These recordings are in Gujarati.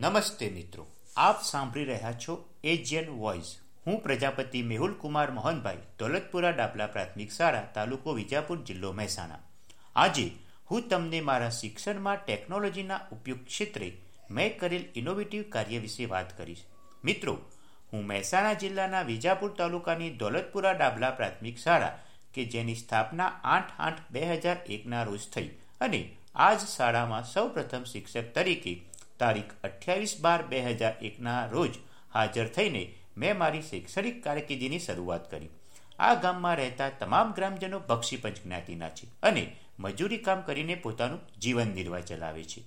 નમસ્તે મિત્રો. આપ સાંભળી રહ્યા છો એજિયન વોઇસ. હું પ્રજાપતિ મેહુલ કુમાર મોહનભાઈ, દોલતપુરા ડાબલા પ્રાથમિક શાળા, તાલુકો વિજાપુર જિલ્લો મહેસાણા. આજે હું તમને મારા શિક્ષણમાં ટેકનોલોજીના ઉપયોગ ક્ષેત્રે મેં કરેલ ઇનોવેટિવ કાર્ય વિશે વાત કરીશ. મિત્રો, હું મહેસાણા જિલ્લાના વિજાપુર તાલુકાની દોલતપુરા ડાબલા પ્રાથમિક શાળા, કે જેની સ્થાપના આઠ આઠ બે હજાર એકના રોજ થઈ, અને આ જ શાળામાં સૌપ્રથમ શિક્ષક તરીકે તારીખ અઠ્યાવીસ બાર બે હજાર એકના રોજ હાજર થઈને મેં મારી શૈક્ષણિક કારકિર્દીની શરૂઆત કરી. આ ગામમાં રહેતા તમામ ગ્રામજનો બક્ષીપંચ જ્ઞાતિના છે અને મજૂરી કામ કરીને પોતાનું જીવન નિર્વાહ ચલાવે છે.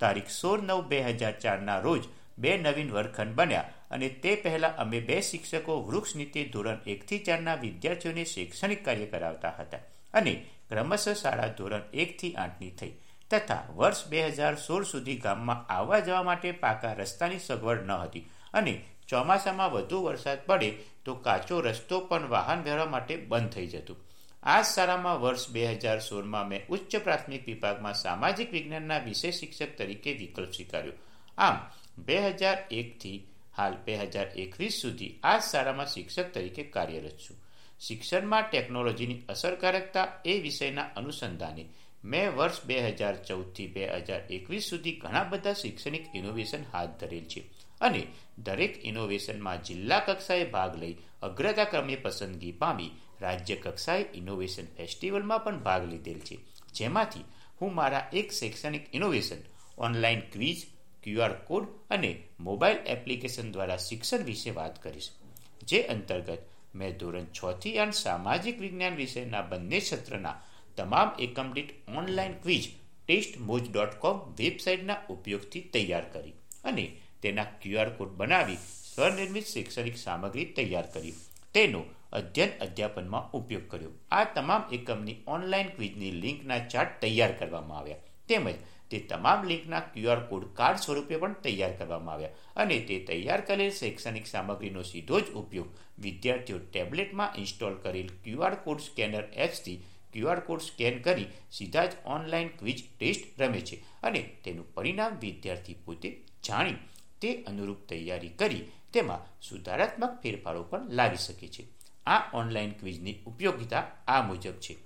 તારીખ સોળ નવ બે હજાર ચારના રોજ બે નવીન વર્ગખંડ બન્યા અને તે પહેલા અમે બે શિક્ષકો વૃક્ષ નીતિ ધોરણ એકથી ચારના વિદ્યાર્થીઓને શૈક્ષણિક કાર્ય કરાવતા હતા અને ક્રમશઃ શાળા ધોરણ એકથી આઠની થઈ. તથા વર્ષ બે હજાર સોળ સુધી ગામમાં આવવા જવા માટે પાકા રસ્તાની સગવડ ન હતી અને ચોમાસામાં વધુ વરસાદ પડે તો કાચો રસ્તો પણ વાહન વ્યવહાર માટે બંધ થઈ જતું. આ શાળામાં વર્ષ બે હજાર સોળમાં મેં ઉચ્ચ પ્રાથમિક વિભાગમાં સામાજિક વિજ્ઞાનના વિષય શિક્ષક તરીકે વિકલ્પ સ્વીકાર્યો. આમ, બે હજાર એકથી હાલ બે હજાર એકવીસ સુધી આ શાળામાં શિક્ષક તરીકે કાર્યરત છું. શિક્ષણમાં ટેકનોલોજીની અસરકારકતા એ વિષયના અનુસંધાને મેં વર્ષ બે હજાર ચૌદથી બે હજાર એકવીસ સુધી ઘણા બધા શૈક્ષણિક ઇનોવેશન હાથ ધરેલ છે. અને દરેક ઇનોવેશનમાં જિલ્લા કક્ષાએ ભાગ લઈ અગ્રતા ક્રમે પસંદગી પામી રાજ્ય કક્ષાએ ઇનોવેશન ફેસ્ટિવલમાં પણ ભાગ લીધેલ છે. જેમાંથી હું મારા એક શૈક્ષણિક innovation online quiz QR code અને મોબાઈલ એપ્લિકેશન દ્વારા શિક્ષણ વિશે વાત કરીશ. જે અંતર્ગત મેં ધોરણ છથી આઠ સામાજિક વિજ્ઞાન વિષયના બંને સત્રના તમામ એકમ દીઠ ઓનલાઈન ક્વિઝ ટેસ્ટ મોજ ડોટ કોમ વેબસાઇટના ઉપયોગથી તૈયાર કરી અને તેના ક્યુઆર કોડ બનાવી સ્વનિર્મિત શૈક્ષણિક સામગ્રી તૈયાર કરી. તેનો અધ્યયન અધ્યાપનમાં ઉપયોગ કર્યો. આ તમામ એકમની ઓનલાઈન ક્વિઝની લિંકના ચાર્ટ તૈયાર કરવામાં આવ્યા. તેમજ તે તમામ લિંકના ક્યુઆર કોડ કાર્ડ સ્વરૂપે પણ તૈયાર કરવામાં આવ્યા અને તે તૈયાર કરેલ શૈક્ષણિક સામગ્રીનો સીધો જ ઉપયોગ વિદ્યાર્થીઓ ટેબ્લેટમાં ઇન્સ્ટોલ કરેલ ક્યુઆર કોડ સ્કેનર એપ્સથી ક્યુઆર કોડ સ્કેન કરી સીધા જ ઓનલાઈન ક્વિઝ ટેસ્ટ રમે છે અને તેનું પરિણામ વિદ્યાર્થી પોતે જાણી તે અનુરૂપ તૈયારી કરી તેમાં સુધારાત્મક ફેરફારો પણ લાવી શકે છે. આ ઓનલાઈન ક્વિઝની ઉપયોગિતા આ મુજબ છે.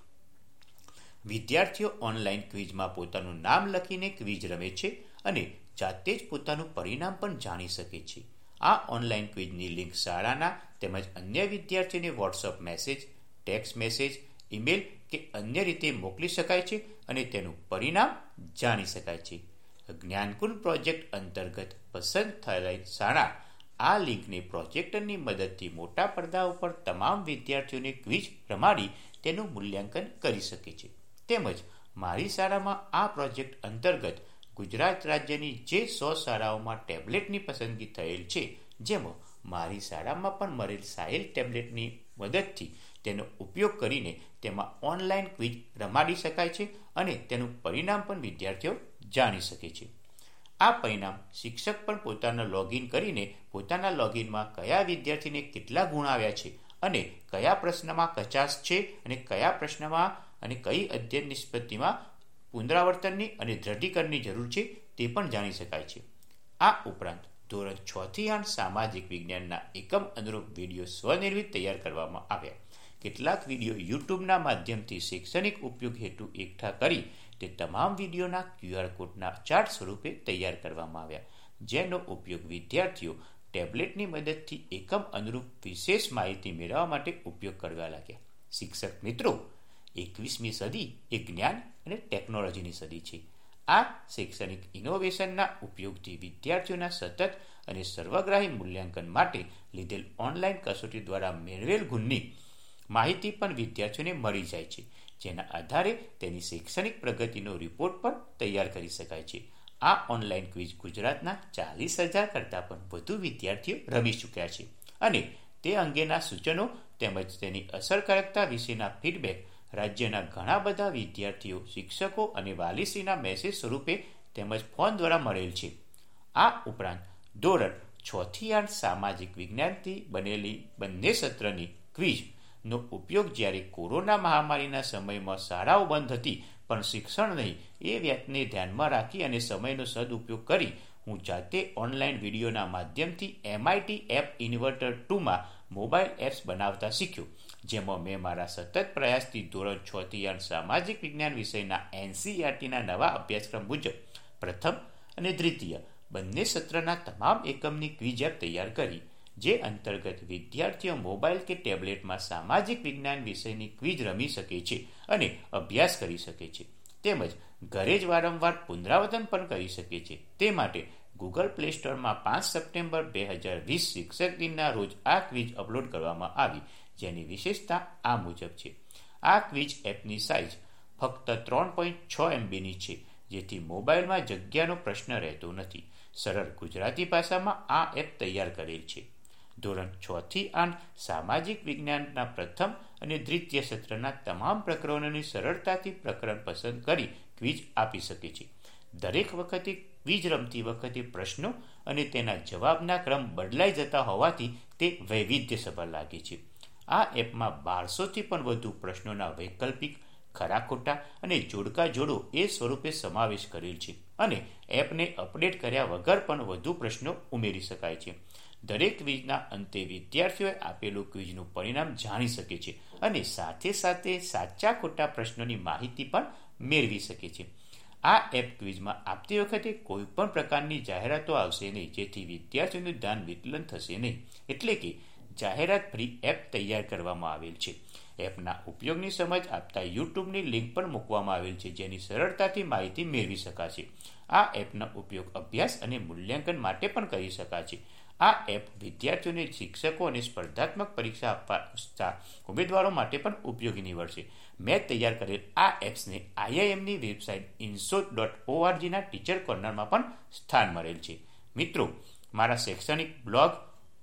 વિદ્યાર્થીઓ ઓનલાઈન ક્વિઝમાં પોતાનું નામ લખીને ક્વિઝ રમે છે અને જાતે જ પોતાનું પરિણામ પણ જાણી શકે છે. આ ઓનલાઈન ક્વિઝની લિંક શાળાના તેમજ અન્ય વિદ્યાર્થીઓને WhatsApp message, text message email કે અન્ય રીતે મોકલી શકાય છે અને તેનું પરિણામ જાણી શકાય છે. જ્ઞાનકુંડ પ્રોજેક્ટ અંતર્ગત પસંદ થયેલી શાળા આ લિંકને પ્રોજેક્ટરની મદદથી મોટા પડદા ઉપર તમામ વિદ્યાર્થીઓને ક્વિઝ રમાડી તેનું મૂલ્યાંકન કરી શકે છે. તેમજ મારી શાળામાં આ પ્રોજેક્ટ અંતર્ગત ગુજરાત રાજ્યની જે સો શાળાઓમાં ટેબ્લેટની પસંદગી થયેલ છે, જેમાં મારી શાળામાં પણ મળેલ સાહેલ ટેબ્લેટની મદદથી તેનો ઉપયોગ કરીને તેમાં ઓનલાઈન ક્વિઝ રમાડી શકાય છે અને તેનું પરિણામ પણ વિદ્યાર્થીઓ જાણી શકે છે. આ પરિણામ શિક્ષક પણ પોતાના લોગિન કરીને પોતાના લોગિનમાં કયા વિદ્યાર્થીને કેટલા ગુણ આવ્યા છે અને કયા પ્રશ્નમાં કચાશ છે અને કયા પ્રશ્નમાં અને કઈ અધ્યયન નિષ્પત્તિમાં પુનરાવર્તનની અને દ્રઢીકરણની જરૂર છે તે પણ જાણી શકાય છે. આ ઉપરાંત ધોરણ છ થી આઠ સામાજિક વિજ્ઞાનના એકમ અનુરૂપ વીડિયો સ્વનિર્મિત તૈયાર કરવામાં આવ્યા. કેટલાક વીડિયો યુટ્યુબના માધ્યમથી શૈક્ષણિક ઉપયોગ હેતુ એકઠા કરી તે તમામ વિડીયોના ક્યુઆર કોડના ચાર્ટ સ્વરૂપે તૈયાર કરવામાં આવ્યા. જેનો ઉપયોગ વિદ્યાર્થીઓ ટેબ્લેટની મદદથી એકમ અનુરૂપ વિશેષ માહિતી મેળવવા માટે ઉપયોગ કરવા લાગ્યા. શિક્ષક મિત્રો, એકવીસમી સદી એ જ્ઞાન અને ટેકનોલોજીની સદી છે. આ શૈક્ષણિક ઇનોવેશનના ઉપયોગથી વિદ્યાર્થીઓના સતત અને સર્વગ્રાહી મૂલ્યાંકન માટે લીધેલ ઓનલાઈન કસોટી દ્વારા મેળવેલ ગુણની માહિતી પણ વિદ્યાર્થીઓને મળી જાય છે. જેના આધારે તેની શૈક્ષણિક પ્રગતિનો રિપોર્ટ પણ તૈયાર કરી શકાય છે. આ ઓનલાઈન ક્વિઝ ગુજરાતના ચાલીસ હજાર કરતાં પણ વધુ વિદ્યાર્થીઓ રમી ચૂક્યા છે. અને તે અંગેના સૂચનો તેમજ તેની અસરકારકતા વિશેના ફીડબેક રાજ્યના ઘણા બધા વિદ્યાર્થીઓ, શિક્ષકો અને વાલીશ્રીના મેસેજ સ્વરૂપે તેમજ ફોન દ્વારા મળેલ છે. આ ઉપરાંત ધોરણ છ થી આઠ સામાજિક વિજ્ઞાનથી બનેલી બંને સત્રની ક્વિઝ નો ઉપયોગ જ્યારે કોરોના મહામારીના સમયમાં શાળાઓ બંધ હતી, પણ શિક્ષણ નહીં, એ વાતને ધ્યાનમાં રાખી અને સમયનો સદુપયોગ કરી હું જાતે ઓનલાઈન વિડીયોના માધ્યમથી એમઆઈટી એપ ઇન્વર્ટર ટુમાં મોબાઈલ એપ્સ બનાવતા શીખ્યો, જેમાં મેં મારા સતત પ્રયાસથી ધોરણ છ થી આઠ સામાજિક વિજ્ઞાન વિષયના એનસીઆરટીના નવા અભ્યાસક્રમ મુજબ પ્રથમ અને દ્વિતીય બંને સત્રના તમામ એકમની ક્વિઝ એપ તૈયાર કરી જે અંતર્ગત વિદ્યાર્થીઓ મોબાઈલ કે ટેબ્લેટમાં સામાજિક વિજ્ઞાન વિષયની ક્વિઝ રમી શકે છે અને અભ્યાસ કરી શકે છે. તેમજ ઘરે જ વારંવાર પુનરાવર્તન પણ કરી શકે છે. તે માટે ગૂગલ પ્લે સ્ટોરમાં પાંચ સપ્ટેમ્બર બે હજાર વીસ શિક્ષક દિનના રોજ આ ક્વિઝ અપલોડ કરવામાં આવી, જેની વિશેષતા આ મુજબ છે. આ ક્વિઝ એપની સાઇઝ ફક્ત ત્રણ પોઈન્ટ છ એમબીની છે, જેથી મોબાઈલમાં જગ્યાનો પ્રશ્ન રહેતો નથી. સરળ ગુજરાતી ભાષામાં આ એપ તૈયાર કરેલ છે. ધોરણ છ થી આઠ, સામાજિક વિજ્ઞાનના પ્રથમ અને દ્વિતીય સત્રના તમામ પ્રકરણોની સરળતાથી પ્રકરણ પસંદ કરી ક્વિઝ આપી શકે છે. દરેક વખતે ક્વિઝ રમતી વખતે પ્રશ્નો અને તેના જવાબના ક્રમ બદલાઈ જતા હોવાથી તે વૈવિધ્યસભર લાગે છે. આ એપમાં બારસોથી પણ વધુ પ્રશ્નોના વૈકલ્પિક, ખરા ખોટા અને જોડકા જોડો એ સ્વરૂપે સમાવેશ કરેલ છે અને એપને અપડેટ કર્યા વગર પણ વધુ પ્રશ્નો ઉમેરી શકાય છે. દરેક ક્વિઝના અંતે વિદ્યાર્થીઓએ આપેલું ક્વિઝનું પરિણામ જાણી શકે છે અને સાથે સાથે સાચા ખોટા પ્રશ્નોની માહિતી પણ મેળવી શકે છે. આ એપ ક્વિઝમાં આપતી વખતે કોઈ પણ પ્રકારની જાહેરાતો આવશે નહીં. જેથી વિદ્યાર્થીઓનું ધ્યાન વિકલન થશે નહીં. એટલે કે જાહેરાત ફ્રી એપ તૈયાર કરવામાં આવેલ છે. એપના ઉપયોગની સમજ આપતા યુટ્યુબની લિંક પણ મૂકવામાં આવેલ છે, જેની સરળતાથી માહિતી મેળવી શકાશે. આ એપનો ઉપયોગ અભ્યાસ અને મૂલ્યાંકન માટે પણ કરી શકાશે. આ એપ વિદ્યાર્થીઓને શિક્ષકો અને સ્પર્ધાત્મક પરીક્ષા આપવા ઉમેદવારો માટે પણ ઉપયોગી નીવડશે. મેં તૈયાર કરેલ આ એપ્સને આઈઆઈએમની વેબસાઇટ ઇન્સોટ ડોટ ઓઆરજીના ટીચર કોર્નરમાં પણ સ્થાન મળેલ છે. મિત્રો, મારા શૈક્ષણિક બ્લોગ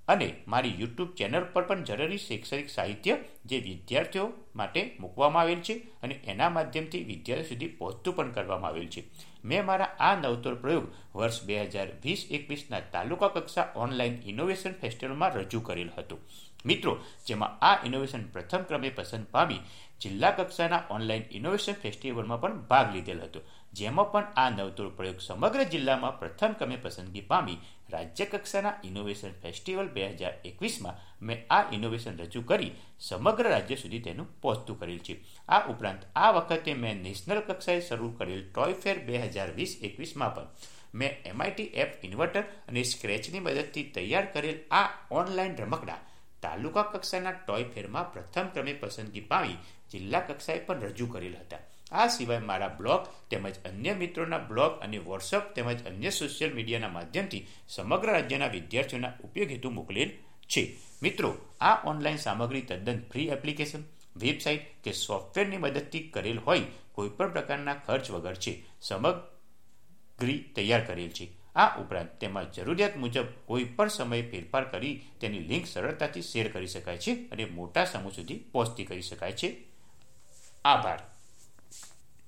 અને મારી યુટ્યુબ ચેનલ પર પણ જરૂરી શૈક્ષણિક સાહિત્ય જે વિદ્યાર્થીઓ માટે મૂકવામાં આવેલ છે અને એના માધ્યમથી વિદ્યાર્થીઓ સુધી પહોંચતું પણ કરવામાં આવેલ છે. મેં મારા આ નવતર પ્રયોગ વર્ષ બે હજાર વીસ એકવીસના તાલુકા કક્ષા ઓનલાઈન ઇનોવેશન ફેસ્ટિવલમાં રજૂ કરેલ હતું. મિત્રો, જેમાં આ ઇનોવેશન પ્રથમ ક્રમે પસંદ પામી જિલ્લા કક્ષાના ઓનલાઈન ઇનોવેશન ફેસ્ટિવલમાં પણ ભાગ લીધેલ હતો. જેમાં પણ આ નવતર પ્રયોગ સમગ્ર જિલ્લામાં પ્રથમ ક્રમે પસંદગી પામી રાજ્ય કક્ષાના ઇનોવેશન ફેસ્ટિવલ બે હજાર એકવીસમાં મેં આ ઇનોવેશન રજૂ કરી સમગ્ર રાજ્ય સુધી તેનું પહોંચતું કરેલ છે. આ ઉપરાંત આ વખતે મેં નેશનલ કક્ષાએ શરૂ કરેલ ટોય ફેર બે હજાર વીસ એકવીસમાં પણ મેં એમઆઈટી એપ ઇન્વર્ટર અને સ્ક્રેચની મદદથી તૈયાર કરેલ આ ઓનલાઈન રમકડા તાલુકા કક્ષાના ટોય ફેરમાં પ્રથમ ક્રમે પસંદગી પામી જિલ્લા કક્ષાએ પણ રજૂ કરેલ હતા. આ સિવાય મારા બ્લોગ તેમજ અન્ય મિત્રોના બ્લોગ અને વોટ્સઅપ તેમજ અન્ય સોશિયલ મીડિયાના માધ્યમથી સમગ્ર રાજ્યના વિદ્યાર્થીઓના ઉપયોગ હેતુ મોકલેલ છે. મિત્રો, આ ઓનલાઈન સામગ્રી તદ્દન ફ્રી એપ્લિકેશન, વેબસાઇટ કે સોફ્ટવેરની મદદથી કરેલ હોય કોઈપણ પ્રકારના ખર્ચ વગર છે. સમગ્રી તૈયાર કરેલ છે. આ ઉપરાંત તેમાં જરૂરિયાત મુજબ કોઈ પણ સમયે ફેરફાર કરી તેની લિંક સરળતાથી શેર કરી શકાય છે અને મોટા સમૂહ સુધી પહોંચતી કરી શકાય છે. આભાર.